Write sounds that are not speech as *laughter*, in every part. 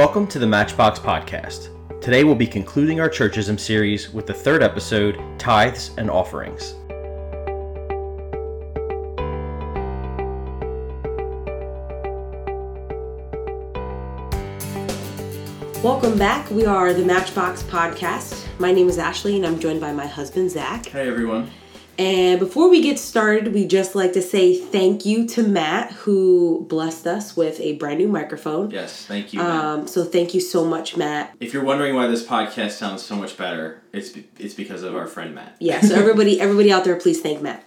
Welcome to the Matchbox Podcast. Today we'll be concluding our churchism series with the third episode Tithes and Offerings. Welcome back. We are the Matchbox Podcast. My name is Ashley and I'm joined by my husband Zach. Hey everyone. And before we get started, we just like to say thank you to Matt who blessed us with a brand new microphone. Yes, thank you. Um, so thank you so much, Matt. If you're wondering why this podcast sounds so much better, it's it's because of our friend Matt. Yeah. So everybody, *laughs* everybody out there, please thank Matt.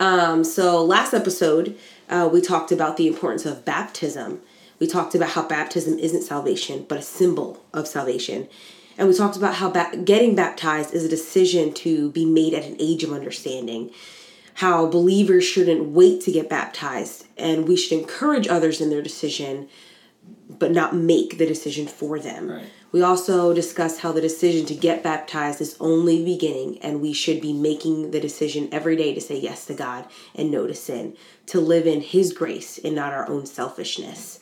Um, so last episode, uh, we talked about the importance of baptism. We talked about how baptism isn't salvation, but a symbol of salvation. And we talked about how ba- getting baptized is a decision to be made at an age of understanding. How believers shouldn't wait to get baptized, and we should encourage others in their decision, but not make the decision for them. Right. We also discussed how the decision to get baptized is only beginning, and we should be making the decision every day to say yes to God and no to sin, to live in His grace and not our own selfishness.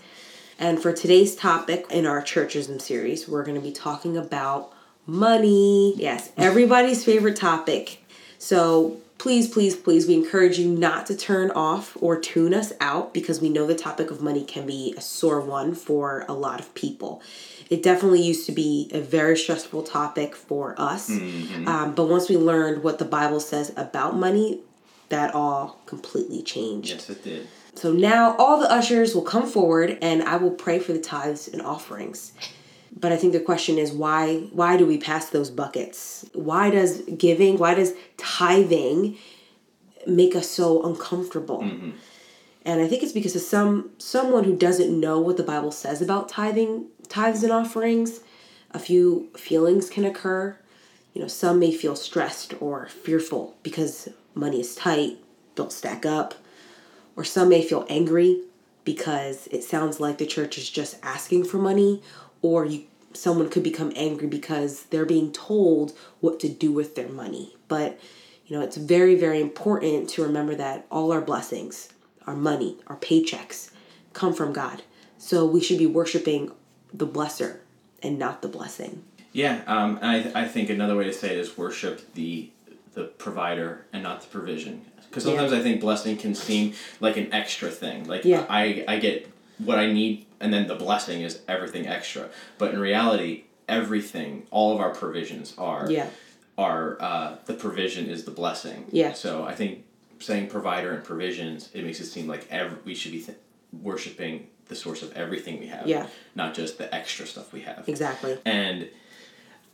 And for today's topic in our churchism series, we're going to be talking about money. Yes, everybody's favorite topic. So please, please, please, we encourage you not to turn off or tune us out because we know the topic of money can be a sore one for a lot of people. It definitely used to be a very stressful topic for us. Um, but once we learned what the Bible says about money, that all completely changed. Yes, it did. So now all the ushers will come forward and I will pray for the tithes and offerings. But I think the question is why why do we pass those buckets? Why does giving, why does tithing make us so uncomfortable? Mm-hmm. And I think it's because of some someone who doesn't know what the Bible says about tithing, tithes and offerings, a few feelings can occur. You know, some may feel stressed or fearful because money is tight, don't stack up. Or some may feel angry because it sounds like the church is just asking for money or you someone could become angry because they're being told what to do with their money. But you know it's very very important to remember that all our blessings our money our paychecks come from god. So we should be worshiping the blesser and not the blessing. Yeah, um, and I, th- I think another way to say it is worship the the provider and not the provision. Because sometimes I think blessing can seem like an extra thing. Like Yeah. I I get what I need, and then the blessing is everything extra. But in reality, everything, all of our provisions are Yeah. are uh, the provision is the blessing. Yeah. So I think saying provider and provisions, it makes it seem like every, we should be th- worshiping the source of everything we have. Yeah. Not just the extra stuff we have. exactly And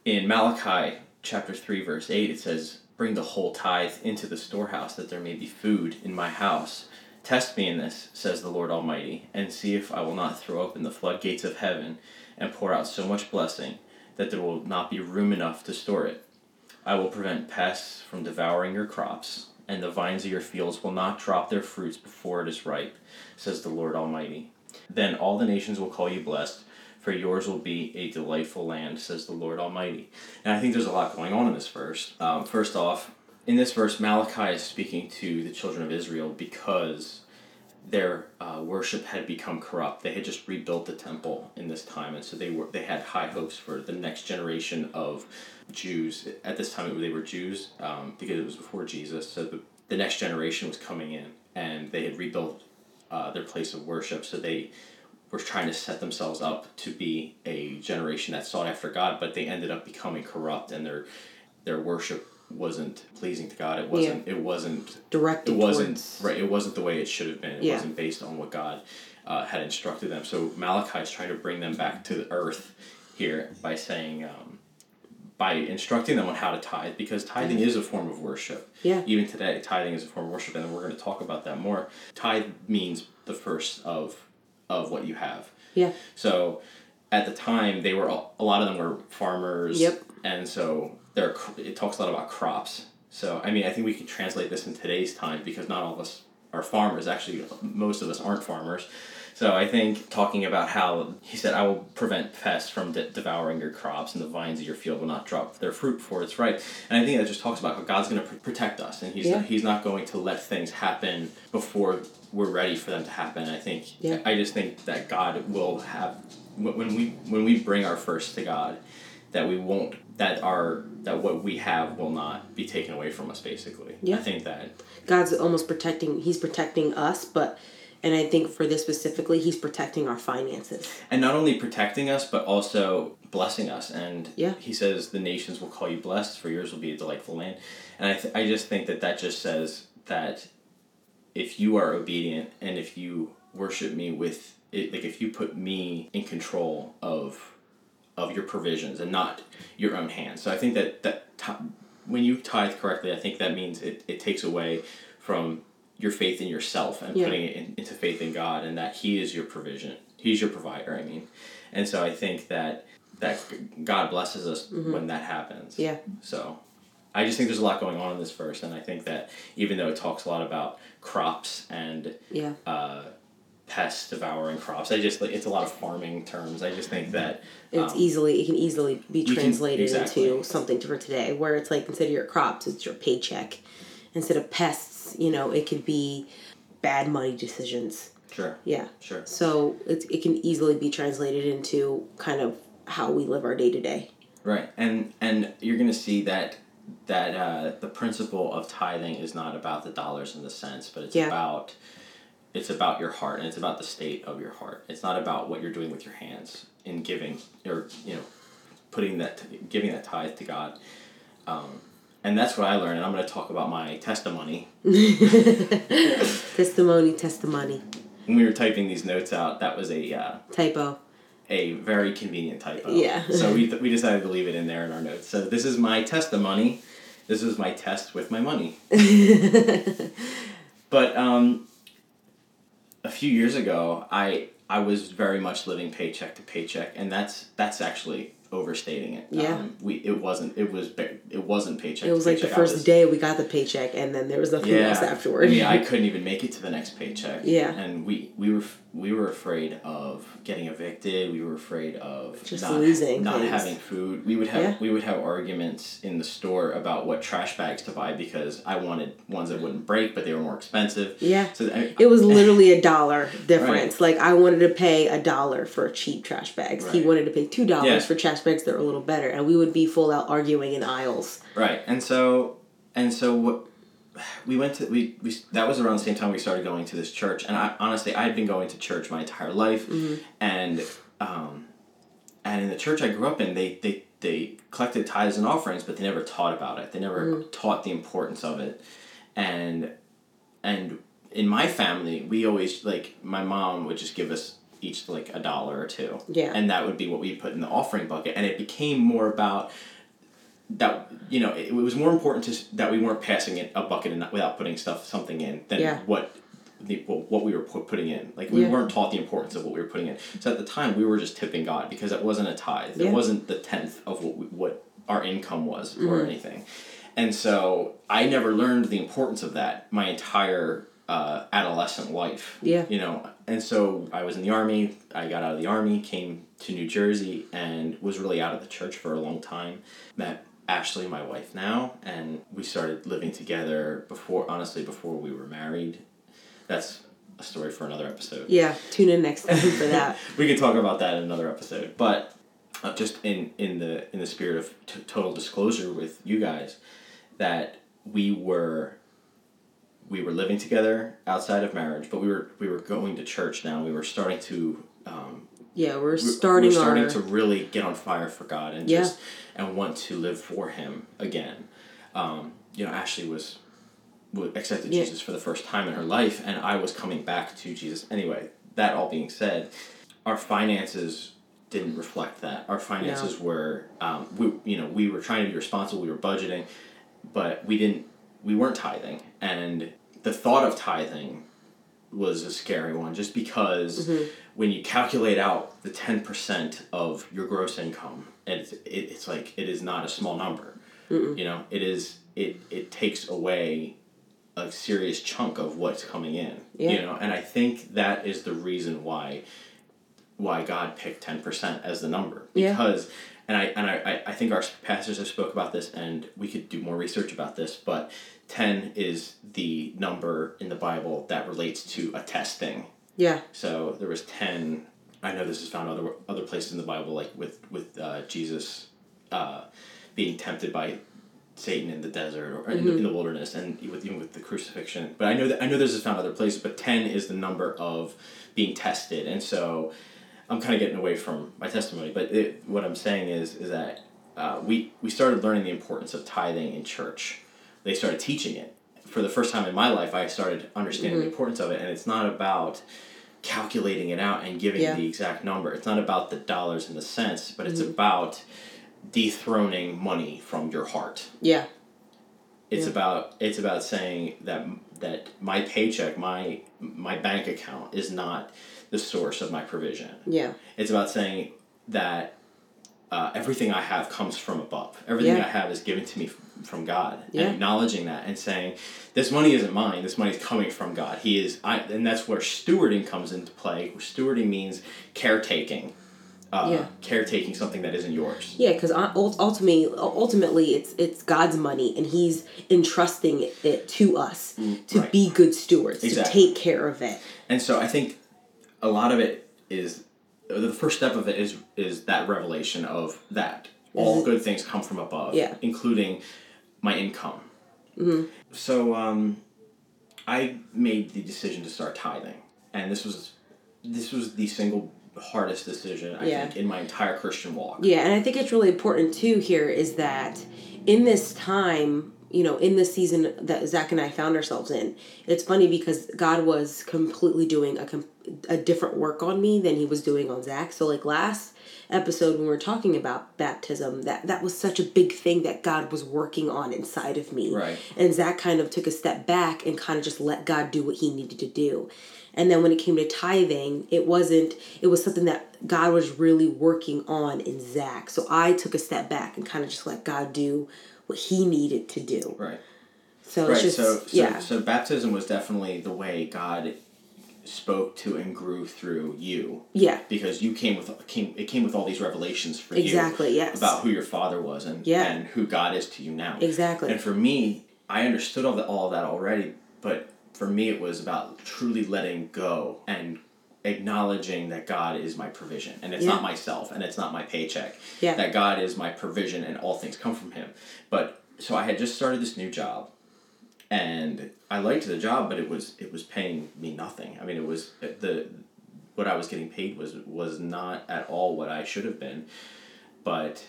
in Malachi chapter 3, verse 8, it says, Bring the whole tithe into the storehouse, that there may be food in my house. Test me in this, says the Lord Almighty, and see if I will not throw open the floodgates of heaven and pour out so much blessing that there will not be room enough to store it. I will prevent pests from devouring your crops, and the vines of your fields will not drop their fruits before it is ripe, says the Lord Almighty. Then all the nations will call you blessed, for yours will be a delightful land, says the Lord Almighty. And I think there's a lot going on in this verse. Um, first off, in this verse, Malachi is speaking to the children of Israel because their uh, worship had become corrupt. They had just rebuilt the temple in this time, and so they were they had high hopes for the next generation of Jews. At this time, they were Jews um, because it was before Jesus. So the, the next generation was coming in, and they had rebuilt uh, their place of worship. So they were trying to set themselves up to be a generation that sought after God, but they ended up becoming corrupt, and their their worship wasn't pleasing to God. It wasn't. It wasn't directed it wasn't towards right it wasn't the way it should have been it Yeah. wasn't based on what god uh, had instructed them so Malachi is trying to bring them back to the earth here by saying um, by instructing them on how to tithe because tithing is a form of worship Yeah. even today tithing is a form of worship and we're going to talk about that more tithe means the first of of what you have yeah so at the time, they were all- a lot of them were farmers. Yep. And so there, it talks a lot about crops. So I mean, I think we can translate this in today's time because not all of us are farmers. Actually, most of us aren't farmers. So I think talking about how he said, "I will prevent pests from de- devouring your crops, and the vines of your field will not drop their fruit for it's ripe." And I think that just talks about how God's going to pr- protect us, and he's Yeah. he's not going to let things happen before we're ready for them to happen. I think Yeah. I just think that God will have when when we when we bring our first to God, that we won't that our that what we have will not be taken away from us. Basically, Yeah. I think that God's almost protecting. He's protecting us, but and I think for this specifically, He's protecting our finances. and not only protecting us but also blessing us and Yeah. he says the nations will call you blessed for yours will be a delightful land and I, th- I just think that that just says that if you are obedient and if you worship me with it like if you put me in control of of your provisions and not your own hands so i think that that ti when you tithe correctly i think that means it, it takes away from your faith in yourself and Yeah. putting it in, into faith in god and that he is your provision he's your provider i mean and so i think that that god blesses us when that happens Yeah. so I just think there's a lot going on in this verse, and I think that even though it talks a lot about crops and Yeah. uh, pests devouring crops, I just like it's a lot of farming terms. I just think that It's um, easily it can easily be can- translated exactly. into something for today, where it's like instead of your crops, it's your paycheck. Instead of pests, you know, it could be bad money decisions. sure, Yeah. sure, So it it can easily be translated into kind of how we live our day to day. right, and and you're gonna see that that uh, the principle of tithing is not about the dollars and the cents, but it's Yeah. about it's about your heart and it's about the state of your heart. It's not about what you're doing with your hands in giving or you know putting that giving that tithe to God. Um, and that's what I learned. And I'm going to talk about my testimony. *laughs* Testimony, testimony. When we were typing these notes out, that was a uh, Typo. a very convenient typo. Yeah. so we, we decided to leave it in there in our notes. So this is my testimony. This is my test with my money. *laughs* but um, a few years ago, I I was very much living paycheck to paycheck, and that's that's actually overstating it. Yeah. Um, we it wasn't it was it wasn't paycheck. It was like the paycheck. First was- day we got the paycheck, and then there was nothing yeah. else afterward. I mean, I *laughs* couldn't even make it to the next paycheck. Yeah. And we we were we were afraid of getting evicted. We were afraid of Just not, losing not things. having food. We would have Yeah. we would have arguments in the store about what trash bags to buy because I wanted ones that wouldn't break, but they were more expensive. yeah. So I, It was literally a dollar *laughs* difference. Like I wanted to pay a dollar for cheap trash bags. He wanted to pay two dollars Yeah. for trash bags that were a little better, and we would be full out arguing in aisles. Right, and so and so what we went to we, we that was around the same time we started going to this church, and I honestly I had been going to church my entire life, and um, and in the church I grew up in, they they they collected tithes and offerings, but they never taught about it. They never taught the importance of it, and and in my family we always like my mom would just give us each like a dollar or two. Yeah. and that would be what we put in the offering bucket. And it became more about that you know it, was more important to that we weren't passing it a bucket and without putting stuff something in than Yeah. what the what what we were putting in like we Yeah. weren't taught the importance of what we were putting in so at the time we were just tipping God because it wasn't a tithe Yeah. it wasn't the tenth of what we, what our income was Mm-hmm. or anything and so I never learned the importance of that my entire uh, adolescent life Yeah. you know and so I was in the army I got out of the army came to New Jersey and was really out of the church for a long time met Ashley my wife now and we started living together before honestly before we were married that's a story for another episode Yeah, tune in next time for that. *laughs* we can talk about that in another episode but uh, just in in the in the spirit of t- total disclosure with you guys that we were we were living together outside of marriage but we were we were going to church now we were starting to um, Yeah, we're we- starting, we're starting our to really get on fire for God and Yeah. just and want to live for Him again. Um, you know, Ashley was, accepted Yeah. Jesus for the first time in her life, and I was coming back to Jesus. Anyway, that all being said, our finances didn't reflect that. Our finances were, um, we you know, we were trying to be responsible. We were budgeting, but we didn't. We weren't tithing, and the thought of tithing was a scary one just because when you calculate out the 10% of your gross income it's, it, it's like it is not a small number you know it is it, it takes away a serious chunk of what's coming in. Yeah. You know, and I think that is the reason why why God picked ten percent as the number Yeah. because. And I and I, I- think our pastors have spoke about this, and we could do more research about this. But ten is the number in the Bible that relates to a testing. Yeah. So there was ten. I know this is found other other places in the Bible, like with with uh, Jesus uh, being tempted by Satan in the desert or in, in the wilderness, and with even with the crucifixion. But I know that I know this is found other places. But ten is the number of being tested, and so I'm kind of getting away from my testimony. But it, what I'm saying is is that uh, we we started learning the importance of tithing in church. They started teaching it for the first time in my life. I started understanding the importance of it, and it's not about calculating it out and giving Yeah. the exact number. It's not about the dollars and the cents, but it's about dethroning money from your heart. Yeah. It's Yeah. about it's about saying that that my paycheck, my my bank account is not the source of my provision. Yeah. It's about saying that uh, everything I have comes from above. Everything Yeah. I have is given to me from God, Yeah. and acknowledging that and saying, "This money isn't mine. This money is coming from God. He is." I, and that's where stewarding comes into play. Stewarding means caretaking, uh, Yeah. caretaking something that isn't yours. Yeah, because ultimately, ultimately, it's it's God's money, and He's entrusting it to us to Mm, right. be good stewards, Exactly. to take care of it. And so I think a lot of it is the first step of it is is that revelation of that all good things come from above. Yeah. including my income. Mm-hmm. So um, I made the decision to start tithing, and this was this was the single hardest decision I Yeah. think in my entire Christian walk. Yeah, and I think it's really important too here is that in this time, you know, in this season that Zach and I found ourselves in, it's funny because God was completely doing a com- a different work on me than He was doing on Zach. So like last episode when we were talking about baptism, that that was such a big thing that God was working on inside of me. Right. And Zach kind of took a step back and kind of just let God do what He needed to do. And then when it came to tithing, it wasn't, it was something that God was really working on in Zach. So I took a step back and kind of just let God do what He needed to do. Right. So Right. it's just, so, so yeah. so baptism was definitely the way God spoke to and grew through you. yeah. because you came with came it came with all these revelations for Exactly, you Exactly. yes. about who your father was and Yeah. and who God is to you now. Exactly. And for me, I understood all that all of that already, but for me it was about truly letting go and acknowledging that God is my provision and it's Yeah. not myself and it's not my paycheck. Yeah. That God is my provision and all things come from him. But so I had just started this new job and I liked the job, but it was it was paying me nothing. I mean, it was the what I was getting paid was was not at all what I should have been. But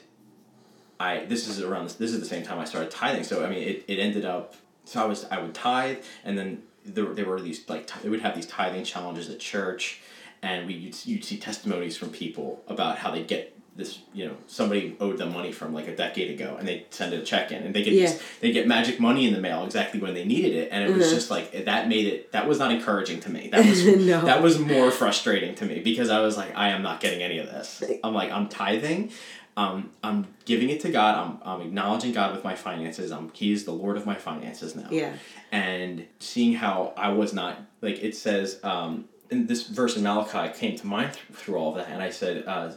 I this is around this is the same time I started tithing. So I mean, it, it ended up so I was I would tithe and then there there were these like they would have these tithing challenges at church, and we you'd, you'd see testimonies from people about how they get this you know somebody owed them money from like a decade ago and they send a check in and they get Yeah. they get magic money in the mail exactly when they needed it and it was just like that made it that was not encouraging to me that was *laughs* No. that was more frustrating to me because I was like I am not getting any of this *laughs* I'm like I'm tithing um, I'm giving it to God I'm, I'm acknowledging God with my finances I'm he is the Lord of my finances now Yeah. and seeing how I was not like it says um, in this verse in Malachi came to mind through all of that and I said uh,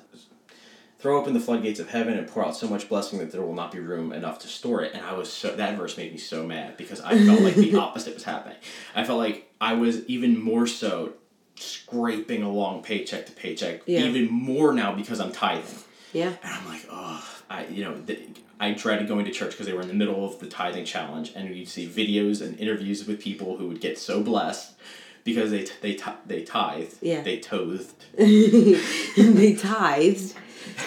throw open the floodgates of heaven and pour out so much blessing that there will not be room enough to store it and I was so that verse made me so mad because I felt like the *laughs* opposite was happening I felt like I was even more so scraping along paycheck to paycheck Yeah. even more now because I'm tithing Yeah. and I'm like, oh, I you know, th- I dreaded going to church because they were in the middle of the tithing challenge, and you'd see videos and interviews with people who would get so blessed because they t- they t- they tithed, Yeah. they tothed, *laughs* they tithed.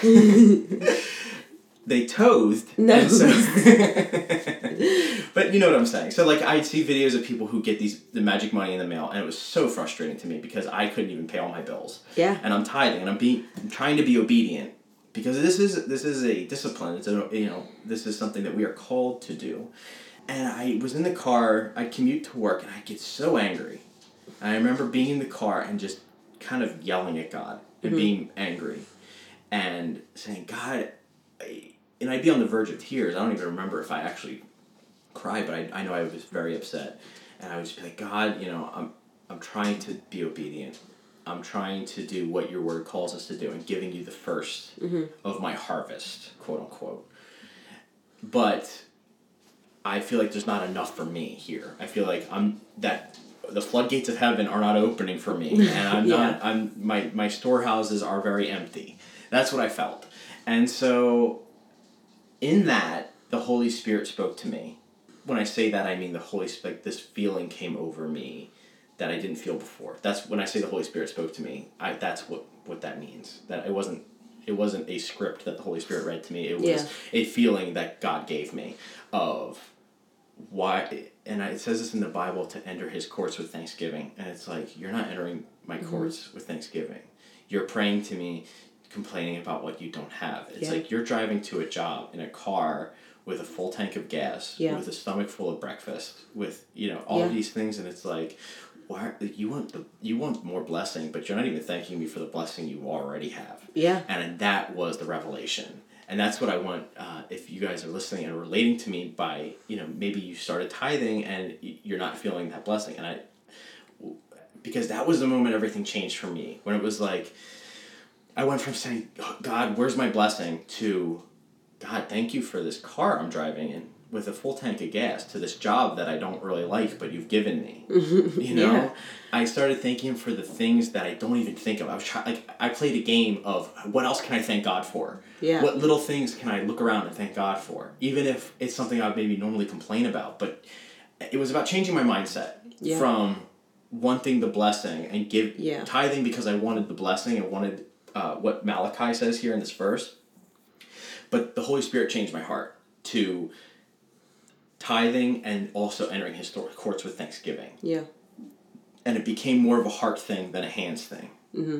*laughs* they tothed. No. so- *laughs* but you know what I'm saying. So like I'd see videos of people who get these the magic money in the mail, and it was so frustrating to me because I couldn't even pay all my bills. Yeah. and I'm tithing and I'm being I'm trying to be obedient because this is this is a discipline. It's a you know this is something that we are called to do. And I was in the car. I'd commute to work and I'd get so angry. And I remember being in the car and just kind of yelling at God and mm-hmm. being angry and saying, God, I, and I'd be on the verge of tears. I don't even remember if I actually cried, but I, I know I was very upset. and I would just be like, God, you know, I'm I'm trying to be obedient. I'm trying to do what your word calls us to do and giving you the 1st mm-hmm. of my harvest, quote unquote. But I feel like there's not enough for me here. I feel like I'm that the floodgates of heaven are not opening for me *laughs* and I'm Yeah. not I'm my my storehouses are very empty. That's what I felt. And so in that the Holy Spirit spoke to me. When I say that I mean the Holy Spirit this feeling came over me that I didn't feel before. That's when I say the Holy Spirit spoke to me. I that's what what that means. That it wasn't it wasn't a script that the Holy Spirit read to me. It was Yeah. a feeling that God gave me of why and I, it says this in the Bible to enter his courts with thanksgiving and it's like you're not entering my Mm-hmm. courts with thanksgiving. You're praying to me complaining about what you don't have. It's Yeah. like you're driving to a job in a car with a full tank of gas, Yeah. with a stomach full of breakfast, with you know all Yeah. of these things, and it's like, why you want the you want more blessing, but you're not even thanking me for the blessing you already have. Yeah. And that was the revelation, and that's what I want. Uh, if you guys are listening and relating to me by you know maybe you started tithing and you're not feeling that blessing, and I because that was the moment everything changed for me when it was like I went from saying, "Oh, God, where's my blessing? to God, thank you for this car I'm driving in with a full tank of gas to this job that I don't really like, but you've given me. *laughs* you know? Yeah. I started thanking him for the things that I don't even think of. I was trying, like, I played a game of what else can I thank God for? Yeah. What little things can I look around and thank God for? Even if it's something I would maybe normally complain about. But it was about changing my mindset Yeah. from wanting the blessing and give Yeah. tithing because I wanted the blessing and wanted uh, what Malachi says here in this verse. But the Holy Spirit changed my heart to tithing and also entering his courts with thanksgiving. Yeah. And it became more of a heart thing than a hands thing. Mm-hmm.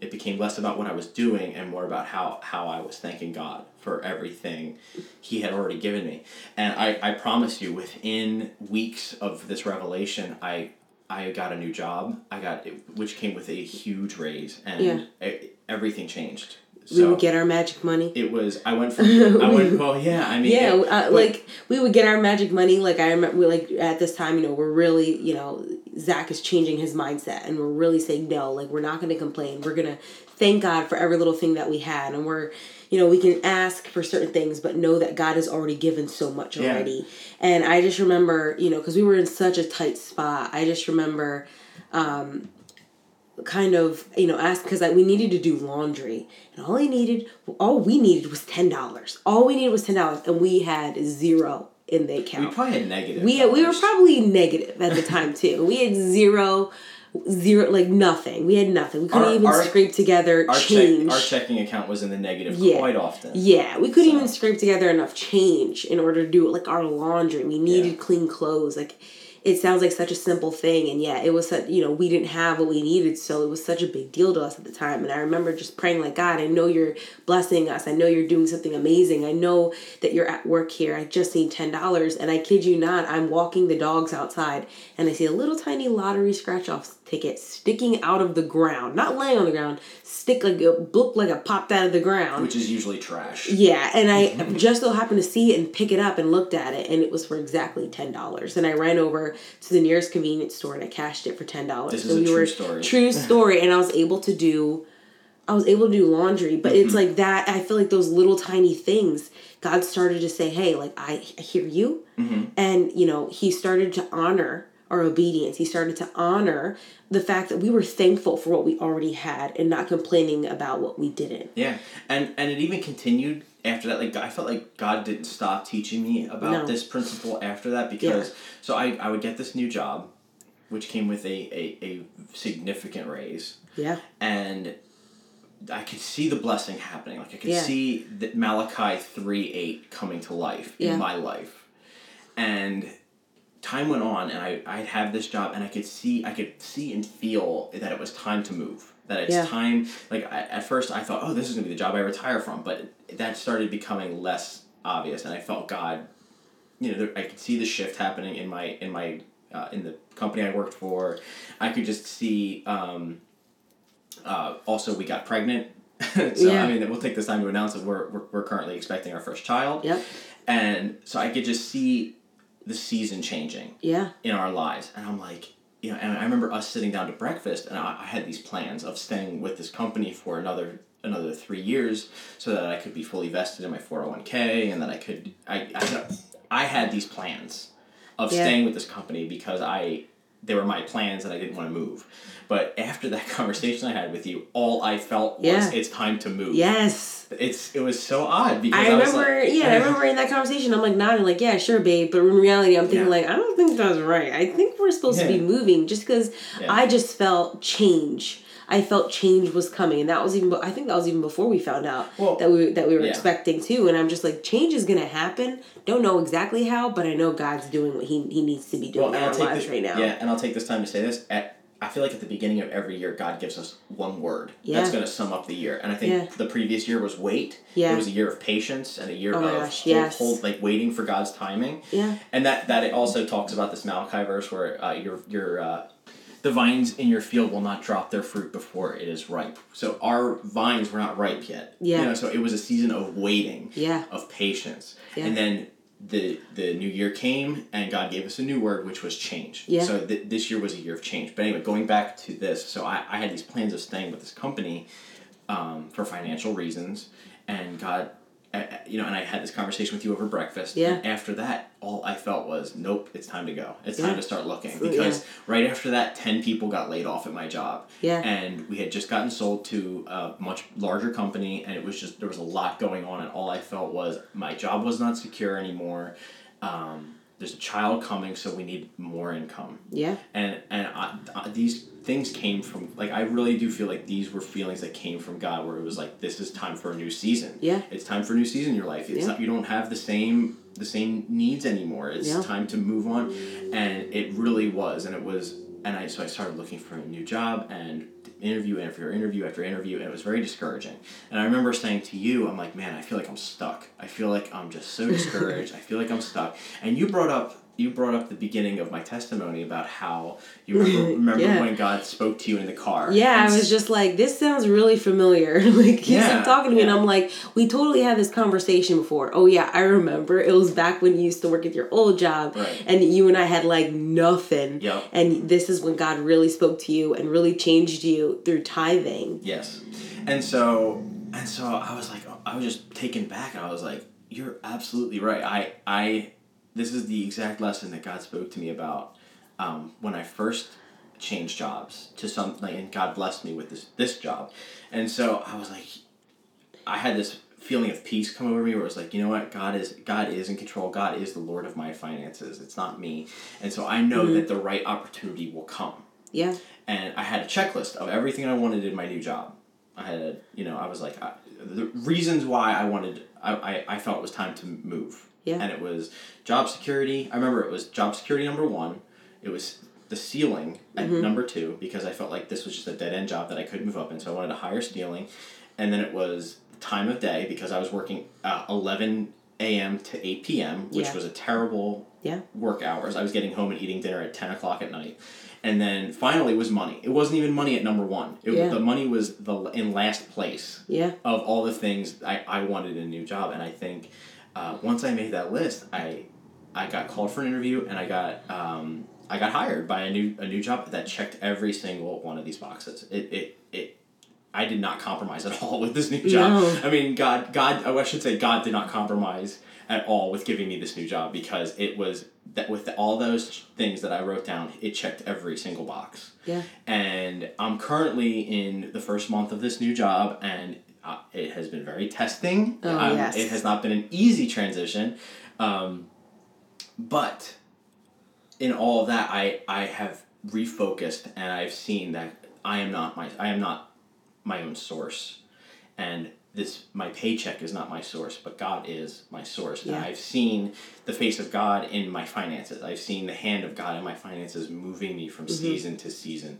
It became less about what I was doing and more about how, how I was thanking God for everything He had already given me. And I, I promise you, within weeks of this revelation, I I got a new job. I got which came with a huge raise, and Yeah. e- everything changed. we So would get our magic money. it was. I went from. *laughs* I went. Well, yeah. I mean. yeah, it- uh, like we would get our magic money. Like I remember, we like at this time, you know, we're really, you know, Zach is changing his mindset, and we're really saying no. Like we're not going to complain. We're gonna thank God for every little thing that we had, and we're, you know, we can ask for certain things, but know that God has already given so much Yeah. already. And I just remember, you know, because we were in such a tight spot. I just remember kind of you know ask because like we needed to do laundry and all I needed all we needed was ten dollars all we needed was ten dollars and we had zero in the account we probably had negative. we we were probably negative at the time too we had zero zero like nothing we had nothing we couldn't Our- even our- scrape together our check, change our checking account was in the negative Yeah. quite often. yeah, we couldn't So- even scrape together enough change in order to do like our laundry. We needed Yeah. clean clothes. Like it sounds like such a simple thing, and yeah, it was such you know we didn't have what we needed, so it was such a big deal to us at the time. And I remember just praying like God, I know you're blessing us. I know you're doing something amazing. I know that you're at work here. I just need ten dollars, and I kid you not, I'm walking the dogs outside, and I see a little tiny lottery scratch off ticket sticking out of the ground, not laying on the ground, stick like it looked like it popped out of the ground. Which is usually trash. Yeah, and I *laughs* *laughs* just so happened to see it and pick it up and looked at it, and it was for exactly ten dollars. And I ran over to the nearest convenience store and I cashed it for ten dollars. This is a true story. True *laughs* story, and I was able to do, I was able to do laundry. But Mm-hmm. it's like that. I feel like those little tiny things. God started to say, "Hey, like I, I hear you," Mm-hmm. and you know He started to honor our obedience. He started to honor the fact that we were thankful for what we already had and not complaining about what we didn't. Yeah, and and it even continued after that. Like I felt like God didn't stop teaching me about No. this principle after that because so I I would get this new job, which came with a a, a significant raise, Yeah. and I could see the blessing happening. Like I could Yeah. see that Malachi three eight coming to life Yeah. in my life, and time went on and I, I'd have this job and I could see I could see and feel that it was time to move. That it's Yeah. time like I, at first I thought, oh this is gonna be the job I retire from, but that started becoming less obvious and I felt God you know, there, I could see the shift happening in my in my uh, in the company I worked for. I could just see. Um, uh, also, we got pregnant, *laughs* so Yeah. I mean, we'll take this time to announce that we're, we're we're currently expecting our first child. Yep. And so I could just see the season changing Yeah. in our lives. And I'm like, you know, and I remember us sitting down to breakfast, and I, I had these plans of staying with this company for another another three years, so that I could be fully vested in my four hundred one k, and that I could I I, I had these plans of Yeah. staying with this company because I they were my plans and I didn't want to move. But after that *laughs* conversation I had with you, all I felt was Yeah. it's time to move. Yes. It's it was so odd because I I, was remember, like, yeah, I remember in that conversation, I'm like nodding, like, yeah, sure, babe. But in reality, I'm thinking, Yeah. like, I don't think that's right. I think we're supposed to be moving just because Yeah. I just felt change. I felt change was coming, and that was even. I think that was even before we found out Well, that we that we were yeah. expecting too. And I'm just like, change is gonna happen. Don't know exactly how, but I know God's doing what he he needs to be doing Well, in our lives the- right now. Yeah, and I'll take this time to say this. At, feel like at the beginning of every year, God gives us one word Yeah. that's going to sum up the year. And I think Yeah. the previous year was wait. Yeah. It was a year of patience and a year Oh of gosh, hold, yes. hold- like waiting for God's timing. Yeah. And that that it also talks about this Malachi verse where uh, your your uh, the vines in your field will not drop their fruit before it is ripe. So our vines were not ripe yet. Yeah. You know, so it was a season of waiting Yeah. of patience. Yeah. And then the the new year came and God gave us a new word which was change. Yeah. So th- this year was a year of change. But anyway, going back to this, so I, I had these plans of staying with this company um, for financial reasons and God you know, and I had this conversation with you over breakfast. Yeah. And after that, all I felt was, nope, it's time to go. It's Yeah. time to start looking. Because right after that, 10 people got laid off at my job. Yeah. And we had just gotten sold to a much larger company, and it was just, there was a lot going on, and all I felt was my job was not secure anymore. Um, there's a child coming, so we need more income Yeah. and and I, I, these things came from like I really do feel like these were feelings that came from God where it was like this is time for a new season. Yeah. It's time for a new season in your life. It's Yeah. not, you don't have the same the same needs anymore. It's Yeah. time to move on, and it really was, and it was, and I so I started looking for a new job and interview after interview after interview, and it was very discouraging. And I remember saying to you, I'm like, man, I feel like I'm stuck. I feel like I'm just so discouraged. I feel like I'm stuck. And you brought up you brought up the beginning of my testimony about how you remember, *laughs* remember Yeah. when God spoke to you in the car. Yeah, I was just like, this sounds really familiar. *laughs* like he Yeah, kept talking to me, and. I'm like, we totally had this conversation before. Oh yeah, I remember. It was back when you used to work at your old job, Right. and you and I had like nothing. Yep. And this is when God really spoke to you and really changed you through tithing. Yes, and so and so I was like, I was just taken back, and I was like, you're absolutely right. I I this is the exact lesson that God spoke to me about um, when I first changed jobs to something, and God blessed me with this this job, and so I was like, I had this feeling of peace come over me where it was like you know what? God is god is in control. God is the lord of my finances. It's not me. And so i know that the right opportunity will come. Yeah. and I had a checklist of everything I wanted in my new job. I had, you know, I was like, I, the reasons why I wanted, I, I, I felt it was time to move. Yeah. And it was job security. I remember it was job security number one. It was the ceiling at Mm-hmm. number two because I felt like this was just a dead end job that I couldn't move up in. So I wanted a higher ceiling. And then it was time of day because I was working uh, 11 a.m. to 8 p.m., which Yeah. was a terrible Yeah. work hours. I was getting home and eating dinner at 10 o'clock at night. And then finally was money. It wasn't even money at number one. It, Yeah. The money was the in last place Yeah. of all the things I, I wanted in a new job. And I think uh, once I made that list, I I got called for an interview and I got um, I got hired by a new a new job that checked every single one of these boxes. It it, it I did not compromise at *laughs* all with this new job. No. I mean, God, God, oh, I should say, God did not compromise at all with giving me this new job because it was that with all those things that I wrote down, it checked every single box. Yeah. And I'm currently in the first month of this new job, and uh, it has been very testing. Oh, Um, yes. It has not been an easy transition, um, but in all of that, I I have refocused, and I've seen that I am not my I am not my own source, and this my paycheck is not my source, but God is my source, and I've seen the face of God in my finances. I've seen the hand of God in my finances moving me from season to season.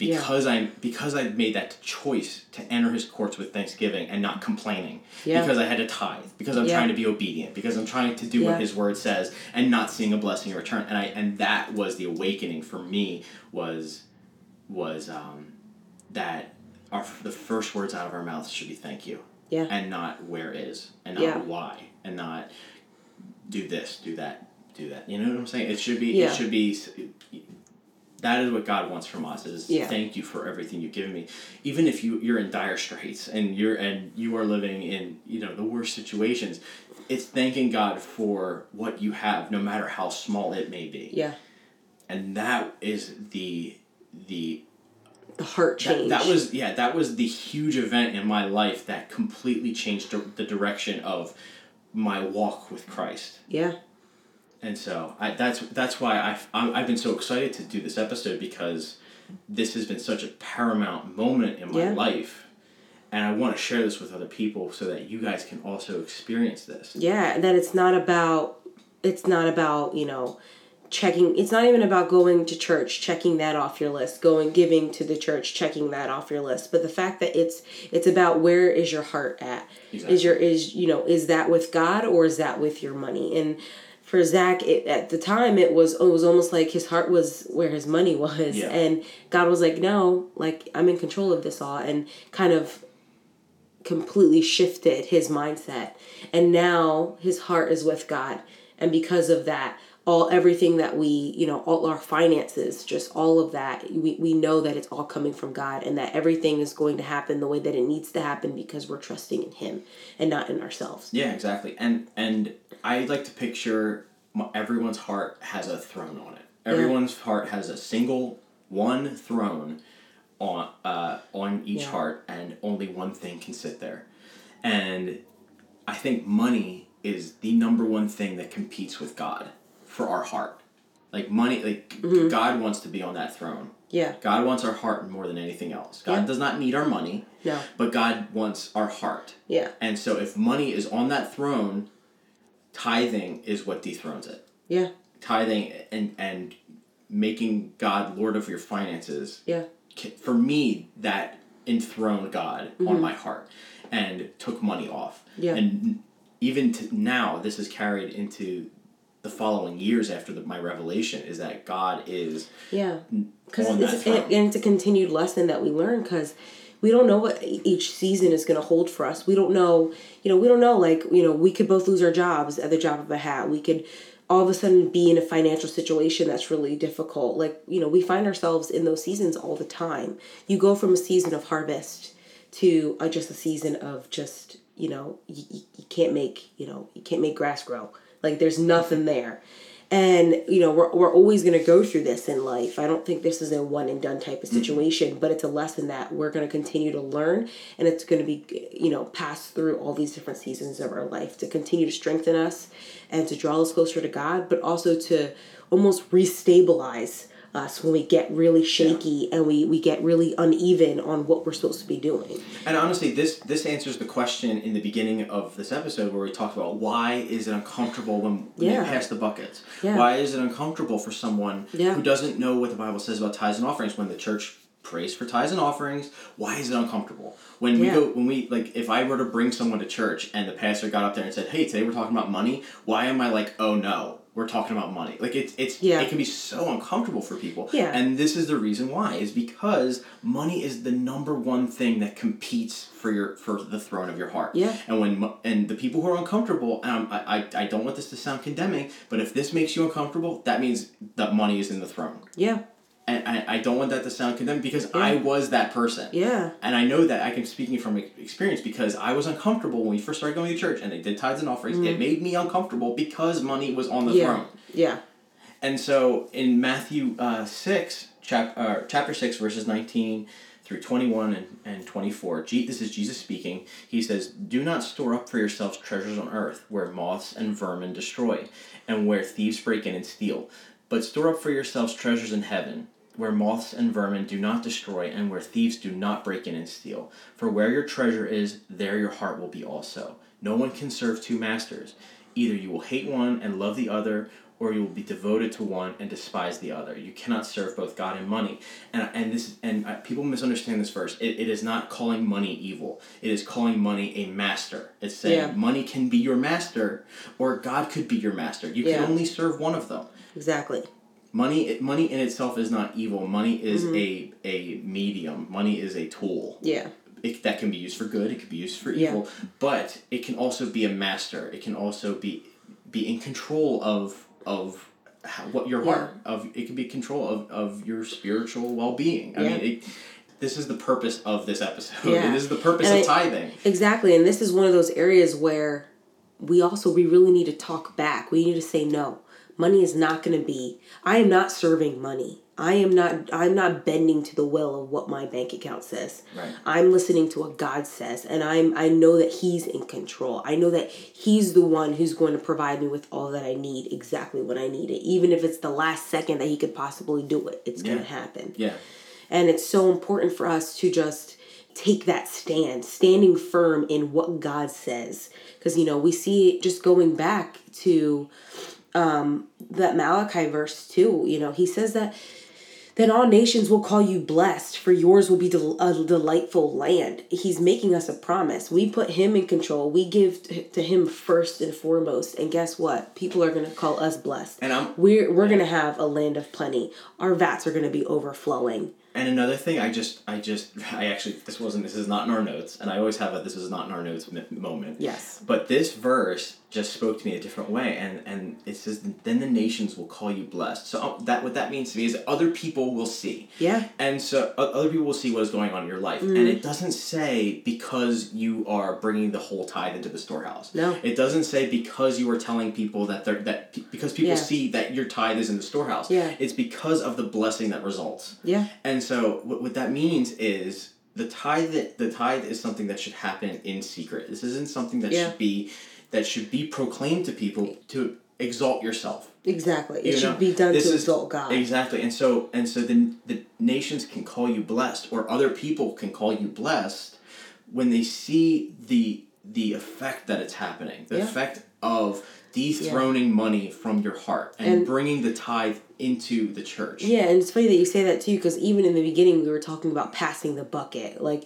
Yeah. Because I'm because I made that choice to enter His courts with thanksgiving and not complaining, Yeah. because I had to tithe, because I'm Yeah. trying to be obedient, because I'm trying to do Yeah. what His Word says, and not seeing a blessing in return. And I and that was the awakening for me was was um, that our the first words out of our mouths should be thank you Yeah. and not where is and not Yeah. why and not do this do that do that. You know what I'm saying? It should be. Yeah. It should be. That is what God wants from us. Is Yeah. thank you for everything you've given me, even if you you're in dire straits and you're and you are living in you know the worst situations. It's thanking God for what you have, no matter how small it may be, Yeah. and that is the the The heart that, change. that was yeah that was the huge event in my life that completely changed the direction of my walk with Christ. Yeah. And so I, that's that's why I've, I'm, I've been so excited to do this episode because this has been such a paramount moment in my Yeah. life. And I want to share this with other people so that you guys can also experience this. Yeah, and that it's not about it's not about, you know, checking it's not even about going to church, checking that off your list, going giving to the church, checking that off your list. But the fact that it's it's about where is your heart at? Is your is you know, is that with God or is that with your money? And for Zach, it, at the time, it was it was almost like his heart was where his money *laughs* was, Yeah. and God was like, "No, like I'm in control of this all," and kind of completely shifted his mindset. And now his heart is with god. And because of that all everything that we you know all our finances just all of that we, we know that it's all coming from god and that everything is going to happen the way that it needs to happen because we're trusting in him and not in ourselves Yeah, exactly. And and I like to picture everyone's heart has a throne on it. Everyone's heart has a single one throne on uh, on each Yeah. heart, and only one thing can sit there. And I think money is the number one thing that competes with God for our heart. Like money, like Mm-hmm. God wants to be on that throne. yeah God wants our heart more than anything else. God Yeah. does not need our money, no but God wants our heart. yeah And so if money is on that throne, tithing is what dethrones it. yeah Tithing and and making God Lord of your finances. yeah For me, that enthroned God on my heart and took money off. Mm-hmm. Yeah. And even to now, this is carried into the following years after the, my revelation is that God is Yeah, because it's, and it's a continued lesson that we learn because we don't know what each season is going to hold for us. We don't know, you know, we don't know. Like you know, we could both lose our jobs at the drop of a hat. We could all of a sudden be in a financial situation that's really difficult. Like you know, we find ourselves in those seasons all the time. You go from a season of harvest to uh, just a season of just you know you, you can't make you know you can't make grass grow like there's nothing there. And you know we're, we're always going to go through this in life. I don't think this is a one and done type of mm-hmm. situation but it's a lesson that we're going to continue to learn and it's going to be you know pass through all these different seasons of our life to continue to strengthen us and to draw us closer to god but also to almost restabilize us when we get really shaky and we, we get really uneven on what we're supposed to be doing And honestly, this this answers the question in the beginning of this episode where we talked about why is it uncomfortable when, when Yeah. you pass the buckets? Yeah. Why is it uncomfortable for someone Yeah. who doesn't know what the Bible says about tithes and offerings when the church prays for tithes and offerings? Why is it uncomfortable? When we Yeah. go when we like if I were to bring someone to church and the pastor got up there and said, "Hey, today we're talking about money." Why am I like, "Oh no, we're talking about money." Like it's it's Yeah. it can be so uncomfortable for people. Yeah. And this is the reason why is because money is the number one thing that competes for your for the throne of your heart. Yeah. And when and the people who are uncomfortable, um, I, I I don't want this to sound condemning, but if this makes you uncomfortable, that means that money is in the throne. yeah And I, I don't want that to sound condemned because I was that person. yeah And I know that I can speaking from experience because I was uncomfortable when we first started going to church and they did tithes and offerings. It made me uncomfortable because money was on the yeah throne. yeah And so in Matthew uh, 6, chap, uh, chapter 6, verses 19 through 21 and, and 24, Je- this is Jesus speaking. He says, Do not store up for yourselves treasures on earth, where moths and vermin destroy, and where thieves break in and steal. But store up for yourselves treasures in heaven, where moths and vermin do not destroy, and where thieves do not break in and steal. For where your treasure is, there your heart will be also. No one can serve two masters. Either you will hate one and love the other, or you will be devoted to one and despise the other. You cannot serve both God and money. And and this and uh, people misunderstand this verse. It, it is not calling money evil. It is calling money a master. It's saying Yeah. money can be your master, or God could be your master. You can Yeah. only serve one of them. exactly Money money in itself is not evil. Money is Mm-hmm. a a medium. Money is a tool yeah it, that can be used for good. It can be used for evil. Yeah. but it can also be a master. It can also be be in control of of how, what your Yeah. heart of it can be control of, of your spiritual well-being i Yeah. mean it, this is the purpose of this episode Yeah. and this is the purpose And of I- tithing Exactly. And this is one of those areas where we also we really need to talk back. We need to say no. Money is not going to be I am not serving money. I am not I'm not bending to the will of what my bank account says. Right. I'm listening to what God says and I'm I know that he's in control. I know that he's the one who's going to provide me with all that I need exactly when I need it. Even if it's the last second that he could possibly do it, it's going to happen. yeah And it's so important for us to just take that stand, standing firm in what God says. Because, you know, we see it just going back to um, that Malachi verse too. You know, he says that then all nations will call you blessed, for yours will be del- a delightful land. He's making us a promise. We put him in control. We give t- to him first and foremost. And guess what? People are going to call us blessed. And I'm- we're we're going to have a land of plenty. Our vats are going to be overflowing. And another thing, I just, I just, I actually, this wasn't, this is not in our notes, and I always have a this is not in our notes moment. Yes. But this verse just spoke to me a different way, and and it says, "Then the nations will call you blessed." So uh, that what that means to me is other people will see. Yeah. And so other people will see what is going on in your life, and it doesn't say because you are bringing the whole tithe into the storehouse. No. It doesn't say because you are telling people that they're that because people Yeah. see that your tithe is in the storehouse. Yeah. It's because of the blessing that results. Yeah. And so what, what that means is the tithe the tithe is something that should happen in secret. This isn't something that Yeah. should be that should be proclaimed to people to exalt yourself. Exactly. It You should be done to is- exalt God. Exactly. And so and so the the nations can call you blessed or other people can call you blessed when they see the the effect that it's happening. The Yeah. effect of dethroning money from your heart and, And- bringing the tithe into the church. Yeah, and it's funny that you say that too, because even in the beginning, we were talking about passing the bucket. Like,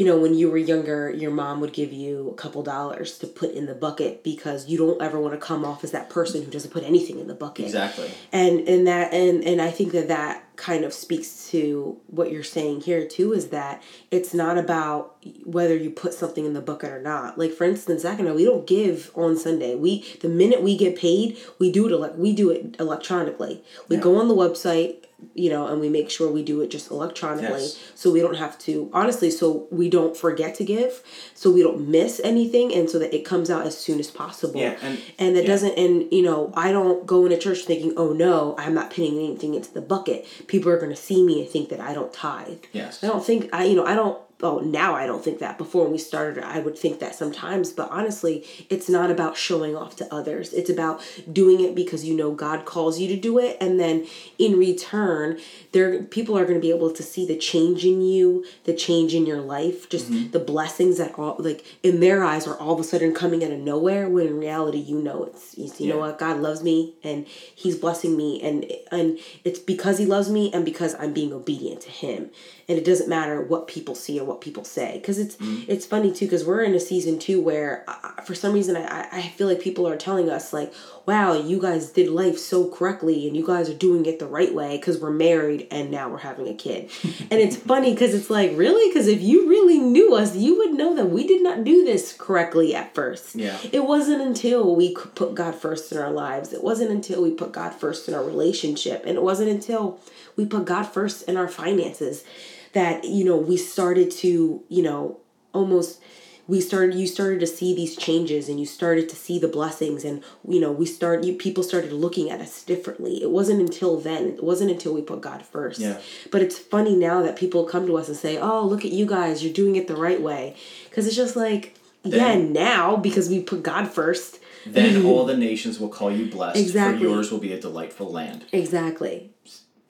you know, when you were younger, your mom would give you a couple dollars to put in the bucket because you don't ever want to come off as that person who doesn't put anything in the bucket. Exactly. And and that and and I think that that kind of speaks to what you're saying here too is that it's not about whether you put something in the bucket or not. Like for instance, Zach and I, we don't give on Sunday. We the minute we get paid, we do it we do it electronically. We Yeah. go on the website, you know, and we make sure we do it just electronically, Yes. so we don't have to honestly, so we don't forget to give, so we don't miss anything, and so that it comes out as soon as possible Yeah, and- and that yeah. doesn't and you know i don't go into church thinking oh no i'm not putting anything into the bucket people are going to see me and think that i don't tithe Yes. i don't think i you know i don't oh now i don't think that. Before we started i would think that sometimes but honestly it's not about showing off to others. It's about doing it because you know god calls you to do it and then in return there people are going to be able to see the change in you the change in your life just Mm-hmm. the blessings that all like in their eyes are all of a sudden coming out of nowhere when in reality you know it's you, you know what? God loves me and he's blessing me and and it's because he loves me and because i'm being obedient to him. And it doesn't matter what people see or what people say because it's Mm-hmm. it's funny too because we're in a season two where uh, for some reason I, I I feel like people are telling us like wow you guys did life so correctly and you guys are doing it the right way because we're married and now we're having a kid and it's *laughs* funny because it's like really because if you really knew us you would know that we did not do this correctly at first Yeah. it wasn't until we could put God first in our lives. It wasn't until we put God first in our relationship. And it wasn't until we put God first in our finances that, you know, we started to, you know, almost we started you started to see these changes and you started to see the blessings and you know we start you people started looking at us differently. It wasn't until then it wasn't until we put god first. Yeah. but it's funny now that people come to us and say oh look at you guys you're doing it the right way. Because it's just like yeah Then- now because we put god first. Then *laughs* all the nations will call you blessed, Exactly. for yours will be a delightful land, exactly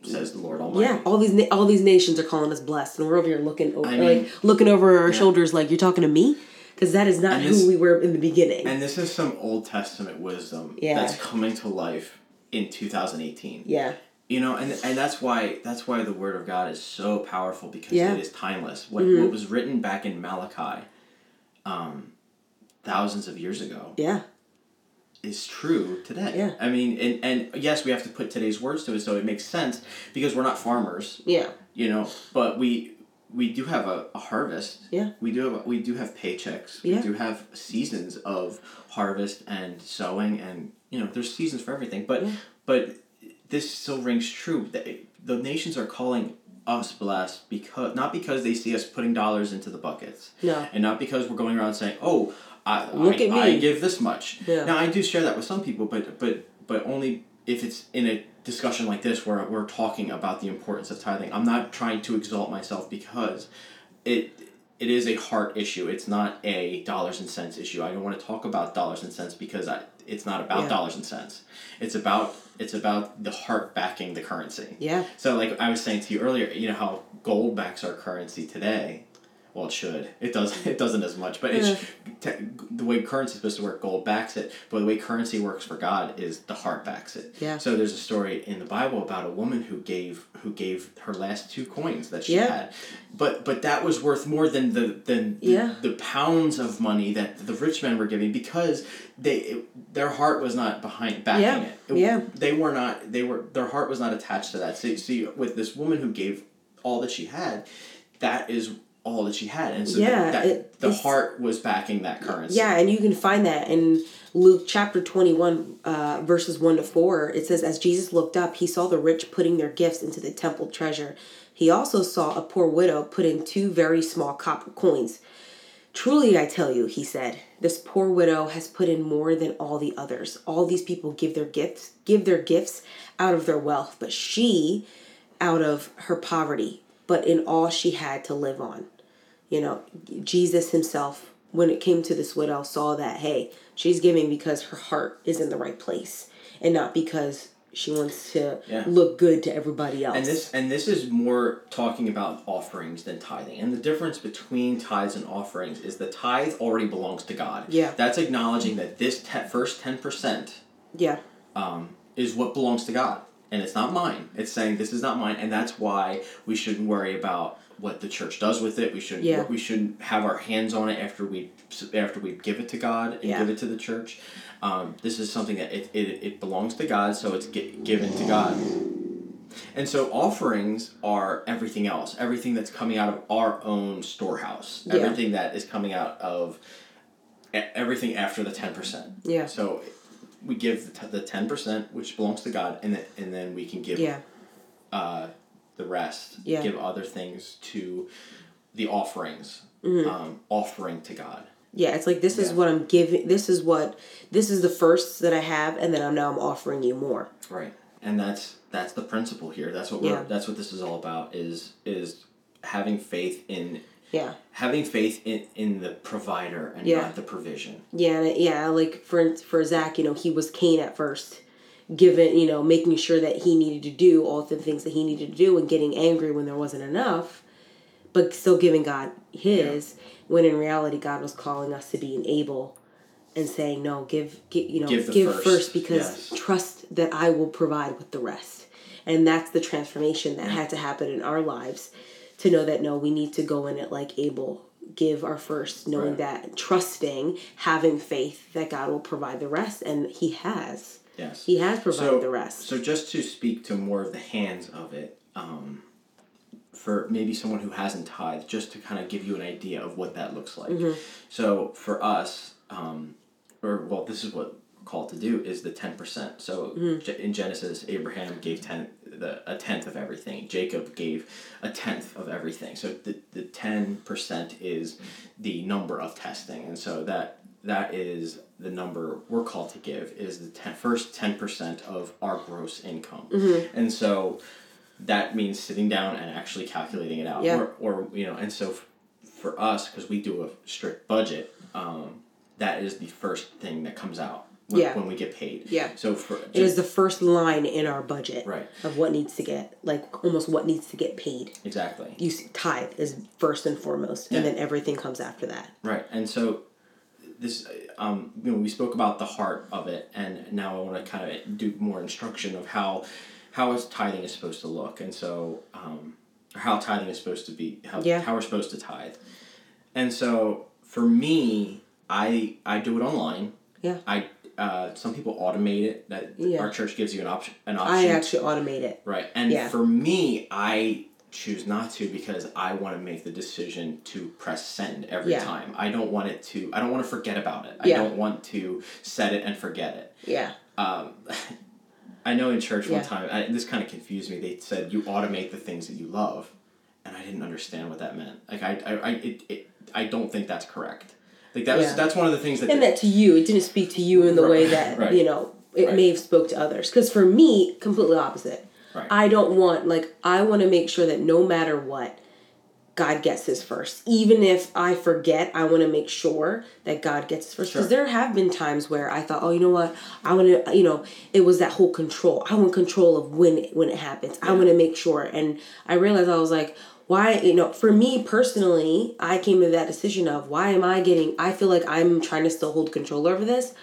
says the Lord Almighty. yeah all these na- all these nations are calling us blessed and we're over here looking over I mean- like looking over our shoulders like you're talking to me because that is not And who we were in the beginning And this is some Old Testament wisdom Yeah. that's coming to life in 2018. yeah You know, and and that's why that's why the word of God is so powerful because Yeah. it is timeless. What Mm-hmm. what was written back in Malachi, um, thousands of years ago, yeah is true today. Yeah. I mean, and and yes, we have to put today's words to it, so it makes sense because we're not farmers, yeah you know. But we we do have a, a harvest. Yeah. We do have we do have paychecks. Yeah. We do have seasons of harvest and sowing and you know there's seasons for everything. But Yeah. but this still rings true. that The nations are calling us blessed because not because they see us putting dollars into the buckets. No. And not because we're going around saying, "Oh, I Look I, at me." I give this much." Yeah. Now I do share that with some people, but but but only if it's in a discussion like this where we're talking about the importance of tithing. I'm not trying to exalt myself because it it is a heart issue. It's not a dollars and cents issue. I don't want to talk about dollars and cents because I, it's not about Yeah. dollars and cents. It's about it's about the heart backing the currency. Yeah. So like I was saying to you earlier, you know how gold backs our currency today. Well, it should. It does. It doesn't as much, but it's te- the way currency is supposed to work. Gold backs it, but the way currency works for God is the heart backs it. Yeah. So there's a story in the Bible about a woman who gave who gave her last two coins that she Yeah. had, but but that was worth more than the than the, Yeah. the pounds of money that the rich men were giving because they it, their heart was not behind backing Yeah. it. It- Yeah. They were not. They were. Their heart was not attached to that. So, so with this woman who gave all that she had, that is all that she had, and so Yeah, that, it- the heart was backing that currency. Yeah, and you can find that in Luke chapter 21, uh, verses 1 to 4. It says, As Jesus looked up, he saw the rich putting their gifts into the temple treasure. He also saw a poor widow put in two very small copper coins. Truly, I tell you, he said, this poor widow has put in more than all the others. All these people give their gifts, give their gifts out of their wealth, but she out of her poverty, but in all she had to live on you know jesus himself when it came to this widow saw that hey she's giving because her heart is in the right place and not because she wants to Yeah. look good to everybody else And this and this is more talking about offerings than tithing. And the difference between tithes and offerings is the tithe already belongs to God. Yeah. That's acknowledging that this te- first ten percent yeah um, is what belongs to God, and it's not mine. It's saying this is not mine, and that's why we shouldn't worry about what the church does with it. We shouldn't. Yeah. We shouldn't have our hands on it after we after we give it to God and Yeah. give it to the church. Um, this is something that it, it, it belongs to God, so it's gi- given to God. And so offerings are everything else, everything that's coming out of our own storehouse, Yeah. everything that is coming out of everything after the ten percent. Yeah. So we give the, ten percent, which belongs to God, and then and then we can give yeah uh, the rest. Yeah. Give other things to the offerings, Mm-hmm. um, offering to God. yeah it's like this is what i'm giving this is what this is the first that i have and then i'm now i'm offering you more Right. And that's that's the principle here. That's what we're Yeah. that's what this is all about is is having faith in yeah having faith in, in the provider and Yeah. not the provision. Yeah, yeah, like for for Zach, you know, he was Cain at first, given you know, making sure that he needed to do all the things that he needed to do, and getting angry when there wasn't enough, but still giving God His. When in reality, God was calling us to be an Abel, and saying, "No, give, give you know, Give give, first. first, because yes. trust that I will provide with the rest." And that's the transformation that had to happen in our lives, to know that no, we need to go in it like Abel, give our first, knowing Right. that trusting, having faith that God will provide the rest, and He has. Yes. He has provided so, the rest. So just to speak to more of the hands of it, um, for maybe someone who hasn't tithed, just to kind of give you an idea of what that looks like. Mm-hmm. So for us, um, or well, this is what called to do is the ten percent. So Mm-hmm. In Genesis, Abraham gave ten the a tenth of everything. Jacob gave a tenth of everything. So the the ten percent is the number of testing, and so that that is the number we're called to give is the ten, first 10% of our gross income Mm-hmm. and so that means sitting down and actually calculating it out Yeah. or, or you know and so f- for us because we do a strict budget um, that is the first thing that comes out when, Yeah. when we get paid Yeah. so for it is the first line in our budget Right. of what needs to get, like almost what needs to get paid. exactly You see, tithe is first and foremost, and then everything comes after that. Right, and so this, um, you know, we spoke about the heart of it, and now I want to kind of do more instruction of how, how is tithing is supposed to look, and so, um, how tithing is supposed to be, how, Yeah. how we're supposed to tithe, and so for me, I I do it online. Yeah. I uh, some people automate it. That Yeah. our church gives you an option. An option. I actually automate it. Right. And Yeah. for me, I choose not to because I want to make the decision to press send every Yeah. time. I don't want it to. I don't want to forget about it. I don't want to set it and forget it. Yeah. Um, *laughs* I know in church one time, I, this kind of confused me. They said you automate the things that you love, and I didn't understand what that meant. Like I, I, I, it, it, I don't think that's correct. Like that was Yeah. that's one of the things that. And that to you, it didn't speak to you in the way that right. you know it Right. may have spoke to others. Because for me, completely opposite. Right. I don't want like I want to make sure that no matter what, God gets his first. Even if I forget, I want to make sure that God gets his first. Because Sure. there have been times where I thought, oh, you know what, I want to, you know, it was that whole control. I want control of when it, when it happens. I want to make sure. And I realized I was like. Why, you know, for me personally, I came to that decision of why am I getting, I feel like I'm trying to still hold control over this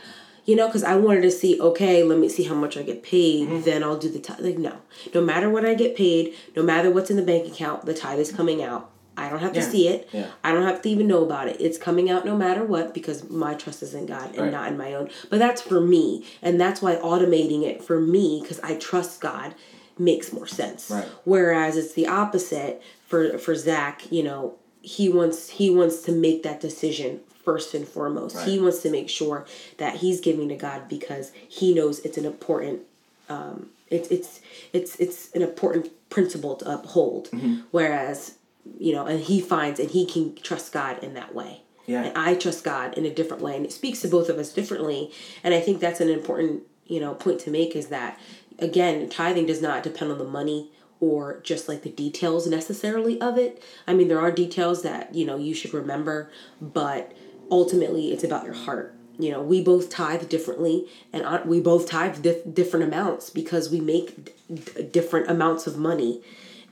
you know, because I wanted to see, okay, let me see how much I get paid, Mm-hmm. then I'll do the tithe. Like, no, no matter what I get paid, no matter what's in the bank account, the tithe is coming out. I don't have to see it. Yeah. I don't have to even know about it. It's coming out no matter what because my trust is in God and Right. not in my own. But that's for me. And that's why automating it for me, because I trust God, makes more sense. Right. Whereas it's the opposite for for Zach, you know, he wants he wants to make that decision first and foremost. He wants to make sure that he's giving to God because he knows it's an important um it's it's it's it's an important principle to uphold. Mm-hmm. Whereas, you know, and he finds and he can trust God in that way. Yeah. And I trust God in a different way. And it speaks to both of us differently. And I think that's an important, you know, point to make is that again, tithing does not depend on the money or just like the details necessarily of it. I mean, there are details that, you know, you should remember, but ultimately it's about your heart. You know, we both tithe differently and we both tithe dif- different amounts because we make d- different amounts of money.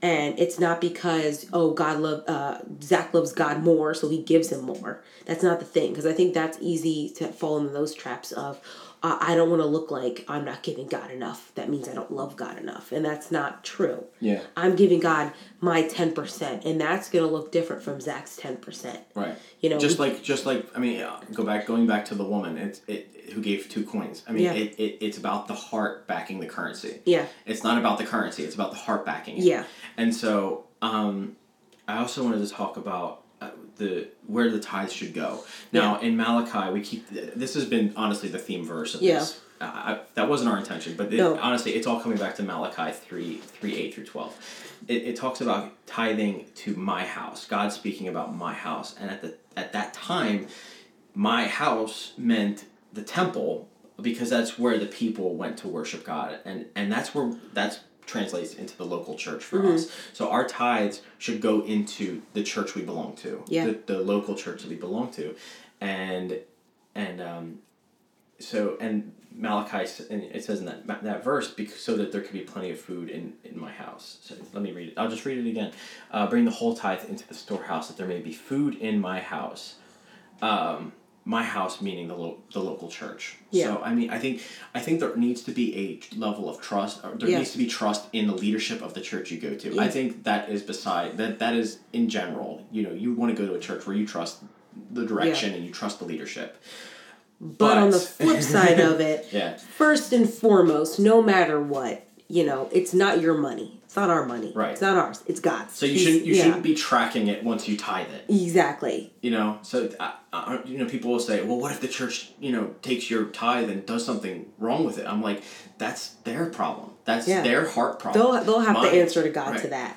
And it's not because oh God love uh, Zach loves God more, so he gives him more. That's not the thing because I think that's easy to fall into those traps of uh, I don't want to look like I'm not giving God enough. That means I don't love God enough, and that's not true. Yeah. I'm giving God my ten percent, and that's gonna look different from Zach's ten percent. Right. You know, just we- like just like I mean, uh, go back going back to the woman. It's it who gave two coins. I mean, Yeah. it, it it's about the heart backing the currency. Yeah. It's not about the currency. It's about the heart backing it. Yeah. And so, um, I also wanted to talk about the where the tithes should go. Now in Malachi, we keep this has been honestly the theme verse of Yeah. this. Uh, I, that wasn't our intention, but it, No. honestly, it's all coming back to Malachi 3, 3 8 through 12. It, it talks about tithing to my house, God speaking about my house. And at, the, at that time, my house meant the temple because that's where the people went to worship God. And, and that's where that's translates into the local church for Mm-hmm. us. So our tithes should go into the church we belong to, Yeah. the, the local church that we belong to. And, and, um, so and Malachi and it says in that that verse because so that there could be plenty of food in in my house. So let me read it. I'll just read it again. Uh, Bring the whole tithe into the storehouse that there may be food in my house. Um, my house meaning the lo- the local church. Yeah. So I mean I think I think there needs to be a level of trust. There Yeah. needs to be trust in the leadership of the church you go to. I think that is beside that that is in general. You know you want to go to a church where you trust the direction and you trust the leadership. But on the flip side of *laughs* it, Yeah. first and foremost, no matter what, you know, it's not your money. It's not our money. Right. It's not ours. It's God's. So you He's- shouldn't you yeah. shouldn't be tracking it once you tithe it. Exactly. You know, so uh, uh, you know people will say, well, what if the church you know takes your tithe and does something wrong with it? I'm like, that's their problem. That's Yeah. their heart problem. They'll they'll have Mine- to answer to God right. to that.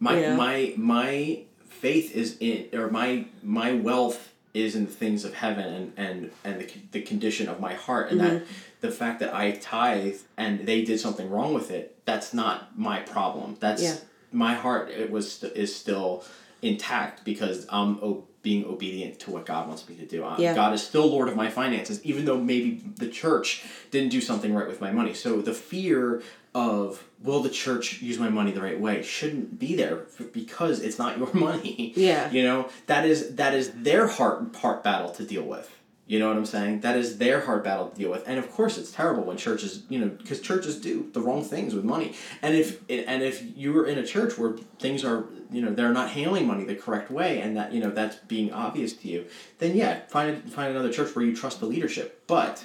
My you know? my my faith is in or my my wealth is in the things of heaven and and and the, the condition of my heart and Mm-hmm. that the fact that I tithe and they did something wrong with it that's not my problem that's Yeah. my heart it was is still intact because I'm o- being obedient to what God wants me to do Yeah. God is still Lord of my finances even though maybe the church didn't do something right with my money so the fear of will the church use my money the right way? shouldn't be there because it's not *laughs* your money. Yeah. you know? That is that is their heart heart battle to deal with. You know what i'm saying? That is their heart battle to deal with. And of course it's terrible when churches you know because churches do the wrong things with money. And if and if you're in a church where things are you know they're not handling money the correct way and that you know that's being obvious to you then yeah find find another church where you trust the leadership. But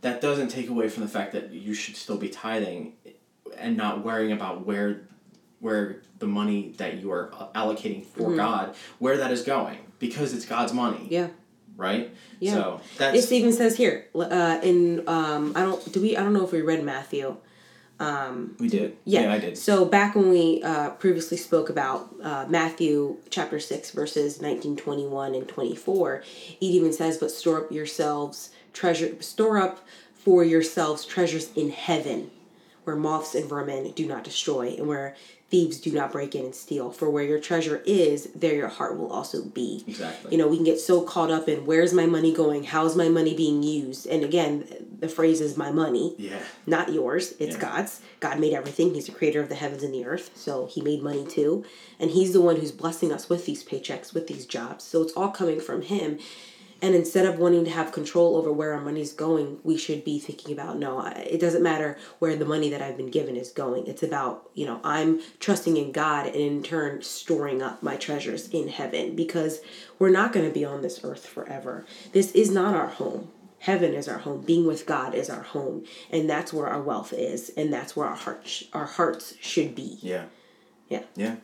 that doesn't take away from the fact that you should still be tithing and not worrying about where where the money that you are allocating for Mm-hmm. God, where that is going because it's God's money, Yeah. right? Yeah. So that's It even says here uh, in um, I don't do we I don't know if we read Matthew. we did. Yeah. I did. So back when we uh, previously spoke about uh, Matthew chapter six verses nineteen twenty one and twenty four, it even says, "But store up yourselves treasure, store up for yourselves treasures in heaven, where moths and vermin do not destroy, and where thieves do not break in and steal. For where your treasure is, there your heart will also be." Exactly. You know, we can get so caught up in where's my money going, how's my money being used, and again, the phrase is my money yeah. not yours. It's Yeah. God's. God made everything. He's the creator of the heavens and the earth. So he made money too. And he's the one who's blessing us with these paychecks, with these jobs. So it's all coming from him. And instead of wanting to have control over where our money's going, we should be thinking about no, it doesn't matter where the money that I've been given is going. It's about, you know, I'm trusting in God and in turn storing up my treasures in heaven because we're not going to be on this earth forever. This is not our home. Heaven is our home. Being with God is our home, and that's where our wealth is, and that's where our hearts our hearts should be. Yeah. Yeah. Yeah.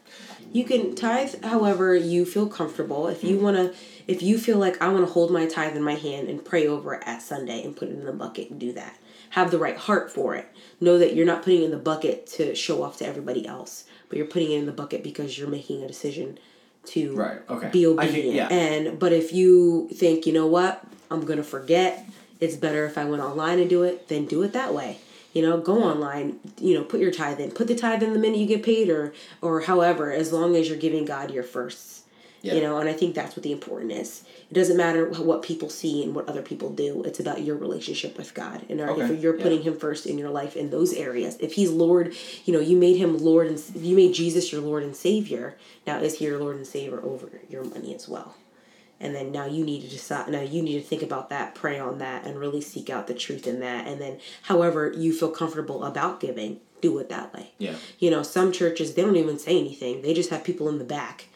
You can tithe however you feel comfortable. If you want to if you feel like I want to hold my tithe in my hand and pray over it at Sunday and put it in the bucket and do that. Have the right heart for it. Know that you're not putting it in the bucket to show off to everybody else, but you're putting it in the bucket because you're making a decision to Right. Okay. be obedient. yeah. And but if you think, you know what, I'm gonna forget, it's better if I went online and do it, then do it that way. You know, go online, you know, put your tithe in. Put the tithe in the minute you get paid or or however, as long as you're giving God your firsts. Yeah. You know, and I think that's what the important is. It doesn't matter wh- what people see and what other people do. It's about your relationship with God. And uh, Okay, if you're yeah. putting him first in your life in those areas, if he's Lord, you know, you made him Lord and you made Jesus your Lord and Savior. Now is he your Lord and Savior over your money as well? And then now you need to decide. Now you need to think about that, pray on that, and really seek out the truth in that. And then, however you feel comfortable about giving, do it that way. Yeah. You know, some churches they don't even say anything. They just have people in the back,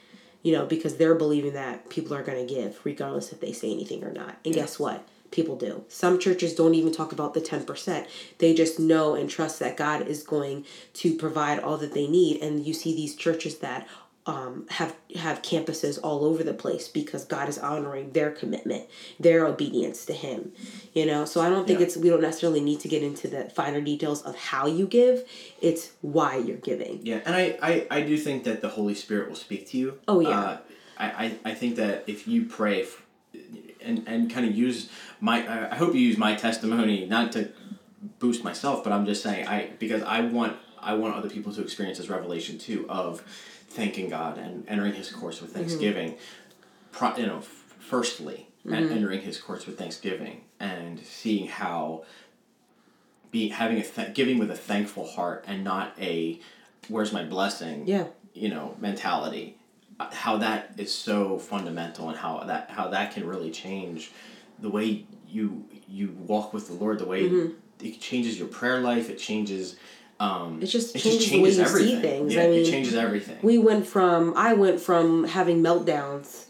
you know, because they're believing that people are going to give regardless if they say anything or not. And guess what? People do. Some churches don't even talk about the 10%. They just know and trust that God is going to provide all that they need. And you see these churches that um, have have campuses all over the place because God is honoring their commitment, their obedience to Him. You know, so I don't think Yeah. it's we don't necessarily need to get into the finer details of how you give. It's why you're giving. Yeah, and I, I, I do think that the Holy Spirit will speak to you. Oh, yeah. Uh, I, I, I think that if you pray f- and, and kind of use my, I hope you use my testimony not to boost myself, but I'm just saying I because I want I want other people to experience this revelation too of thanking God and entering His course with mm-hmm. thanksgiving. Pro, you know, firstly, and mm-hmm. entering His courts with thanksgiving and seeing how be having a th- giving with a thankful heart and not a where's my blessing Yeah. you know mentality uh, how that is so fundamental and how that how that can really change the way you you walk with the lord the way mm-hmm. it changes your prayer life it changes um It just it changes just the way changes you everything see things. yeah I mean, it changes everything we went from I went from having meltdowns,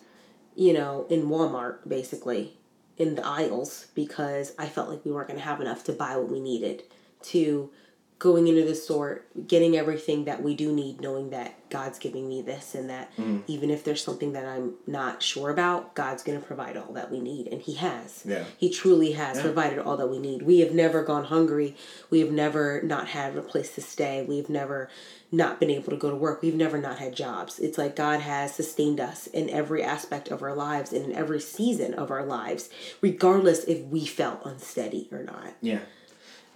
you know, in Walmart basically in the aisles because I felt like we weren't going to have enough to buy what we needed to going into the store, getting everything that we do need, knowing that God's giving me this and that Mm. even if there's something that I'm not sure about, God's going to provide all that we need. And He has. Yeah. He truly has Yeah. provided all that we need. We have never gone hungry. We have never not had a place to stay. We've never not been able to go to work. We've never not had jobs. It's like God has sustained us in every aspect of our lives and in every season of our lives, regardless if we felt unsteady or not. Yeah,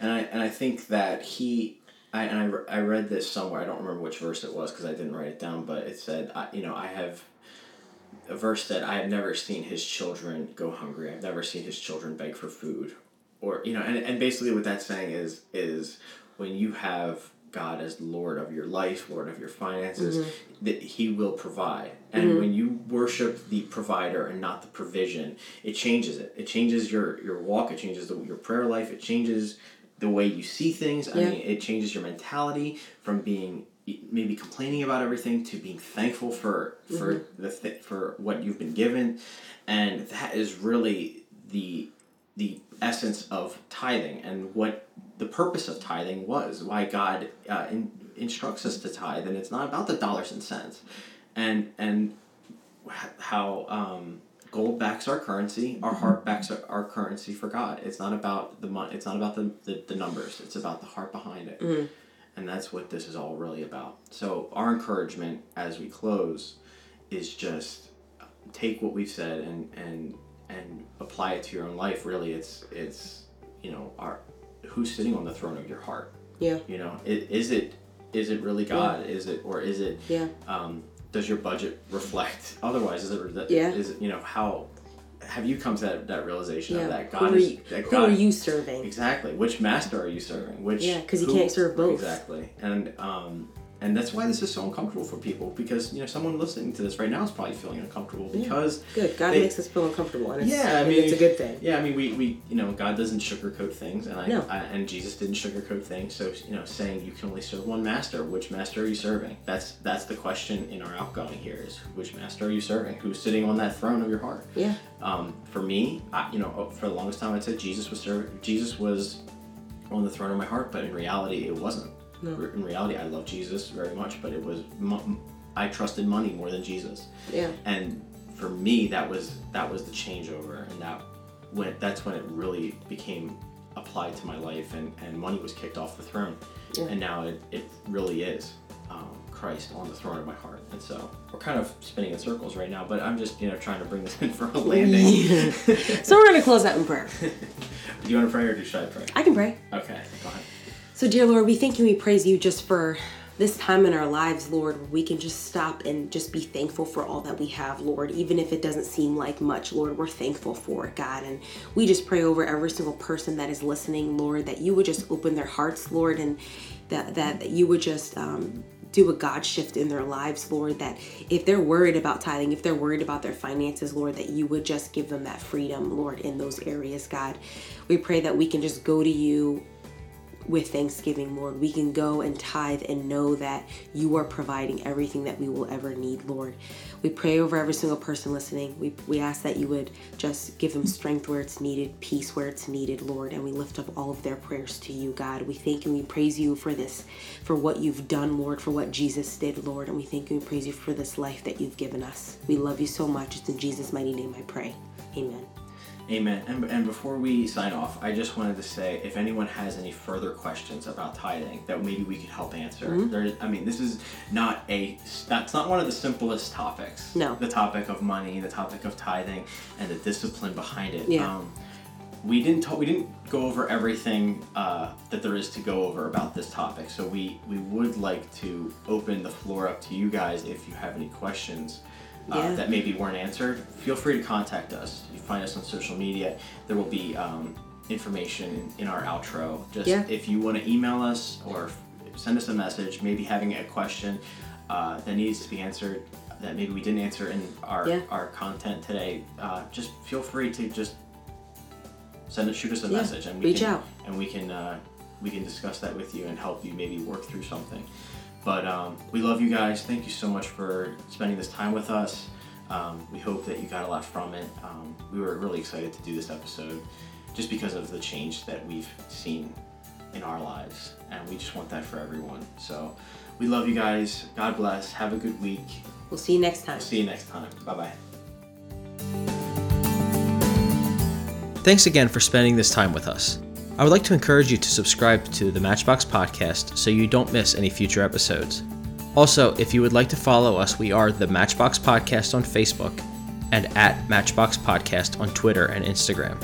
and I and I think that he, I and I, I read this somewhere. I don't remember which verse it was because I didn't write it down. But it said, I, you know, I have. A verse that "I have never seen his children go hungry. I've never seen his children beg for food, or you know." And, and basically, what that's saying is is when you have God as Lord of your life, Lord of your finances, mm-hmm. that He will provide. And mm-hmm. when you worship the provider and not the provision, it changes it. It changes your your walk. It changes the, your prayer life. It changes the way you see things. I Yeah. mean, it changes your mentality from being maybe complaining about everything to being thankful for for the th- for what you've been given, and that is really the the essence of tithing and what the purpose of tithing was. Why God uh, in instructs us to tithe, and it's not about the dollars and cents, and and how um, gold backs our currency, our heart backs our, our currency for God. It's not about the money. It's not about the, the, the numbers. It's about the heart behind it, Mm. and that's what this is all really about. So our encouragement as we close is just take what we've said and and and apply it to your own life. Really, it's it's you know our who's sitting on the throne of your heart. Yeah. You know, it, is it is it really God? Is it or is it Yeah. um, does your budget reflect *laughs* otherwise is it Yeah. is it you know how have you come to that, that realization Yeah. of that who god are is you, that who god are you serving? exactly which master are you serving which Yeah, 'cause you can't serve both. exactly and um and that's why this is so uncomfortable for people because you know someone listening to this right now is probably feeling uncomfortable because Good. God They- makes us feel uncomfortable, and it's, yeah, I mean it's a good thing. Yeah, I mean we, we you know God doesn't sugarcoat things, and I, No. I and Jesus didn't sugarcoat things. So you know, saying you can only serve one master, which master are you serving? That's that's the question in our outgoing here is which master are you serving? Who's sitting on that throne of your heart? Yeah. Um, for me, I, you know, for the longest time, I said Jesus was serving. Jesus was on the throne of my heart, but in reality, it wasn't. No. In reality, I love Jesus very much, but it was I trusted money more than Jesus Yeah. and for me that was that was the changeover and that when that's when it really became applied to my life and, and money was kicked off the throne Yeah. and now it, it really is um, christ on the throne of my heart and so we're kind of spinning in circles right now but i'm just you know trying to bring this in for a *laughs* landing So we're gonna close out in prayer. *laughs* do you want to pray or do should i pray I can pray. okay go ahead So, dear Lord, we thank you, we praise you just for this time in our lives, Lord, where we can just stop and just be thankful for all that we have, Lord, even if it doesn't seem like much, Lord, we're thankful for it, God. And we just pray over every single person that is listening, Lord, that you would just open their hearts, Lord, and that, that you would just, um, do a God shift in their lives, Lord. That if they're worried about tithing, if they're worried about their finances, Lord, that you would just give them that freedom, Lord, in those areas, God. We pray that we can just go to you with thanksgiving, Lord. We can go and tithe and know that you are providing everything that we will ever need, Lord. We pray over every single person listening. We, we ask that you would just give them strength where it's needed, peace where it's needed, Lord. And we lift up all of their prayers to you, God. We thank and we praise you for this, for what you've done, Lord, for what Jesus did, Lord. And we thank and praise you for this life that you've given us. We love you so much. It's in Jesus' mighty name I pray. Amen. Amen. And, and before we sign off, I just wanted to say if anyone has any further questions about tithing that maybe we could help answer. Mm-hmm. There, I mean, this is not a that's not one of the simplest topics. No. The topic of money, the topic of tithing, and the discipline behind it. Yeah. Um, we didn't talk, we didn't go over everything uh, that there is to go over about this topic. So we we would like to open the floor up to you guys if you have any questions uh, Yeah. that maybe weren't answered. Feel free to contact us. You find us on social media. There will be um, information in, our outro. Just Yeah. if you want to email us or send us a message, maybe having a question uh, that needs to be answered that maybe we didn't answer in our Yeah. our content today. Uh, just feel free to just send it, shoot us a message, and we reach can, out. and we can uh, we can discuss that with you and help you maybe work through something. But um, we love you guys. Thank you so much for spending this time with us. Um, we hope that you got a lot from it. Um, we were really excited to do this episode just because of the change that we've seen in our lives, and we just want that for everyone. So we love you guys. God bless. Have a good week. We'll see you next time. See you next time. Bye bye. Thanks again for spending this time with us. I would like to encourage you to subscribe to the Matchbox Podcast so you don't miss any future episodes. Also, if you would like to follow us, we are the Matchbox Podcast on Facebook and at Matchbox Podcast on Twitter and Instagram.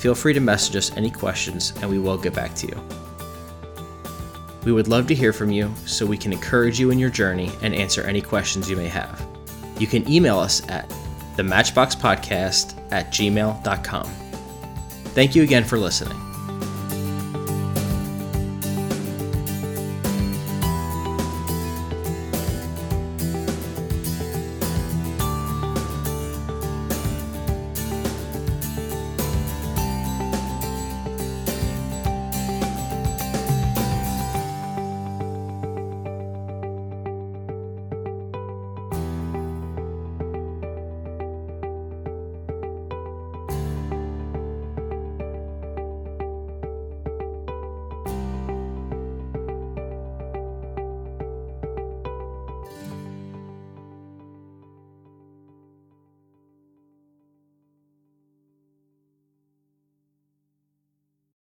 Feel free to message us any questions and we will get back to you. We would love to hear from you so we can encourage you in your journey and answer any questions you may have. You can email us at the Matchbox Podcast at gmail.com. Thank you again for listening.